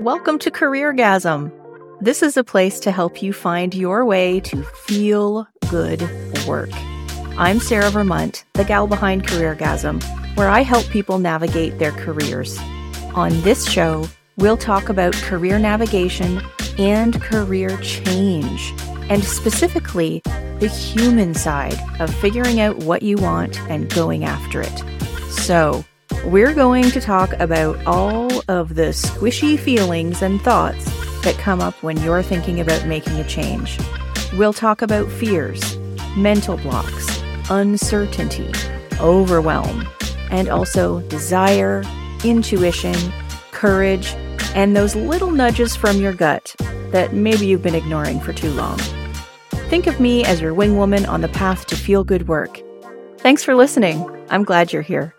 Welcome to Careergasm. This is a place to help you find your way to feel good work. I'm Sarah Vermunt, the gal behind Careergasm, where I help people navigate their careers. On this show, we'll talk about career navigation and career change, and specifically the human side of figuring out what you want and going after it. So, we're going to talk about all of the squishy feelings and thoughts that come up when you're thinking about making a change. We'll talk about fears, mental blocks, uncertainty, overwhelm, and also desire, intuition, courage, and those little nudges from your gut that maybe you've been ignoring for too long. Think of me as your wing woman on the path to feel good work. Thanks for listening. I'm glad you're here.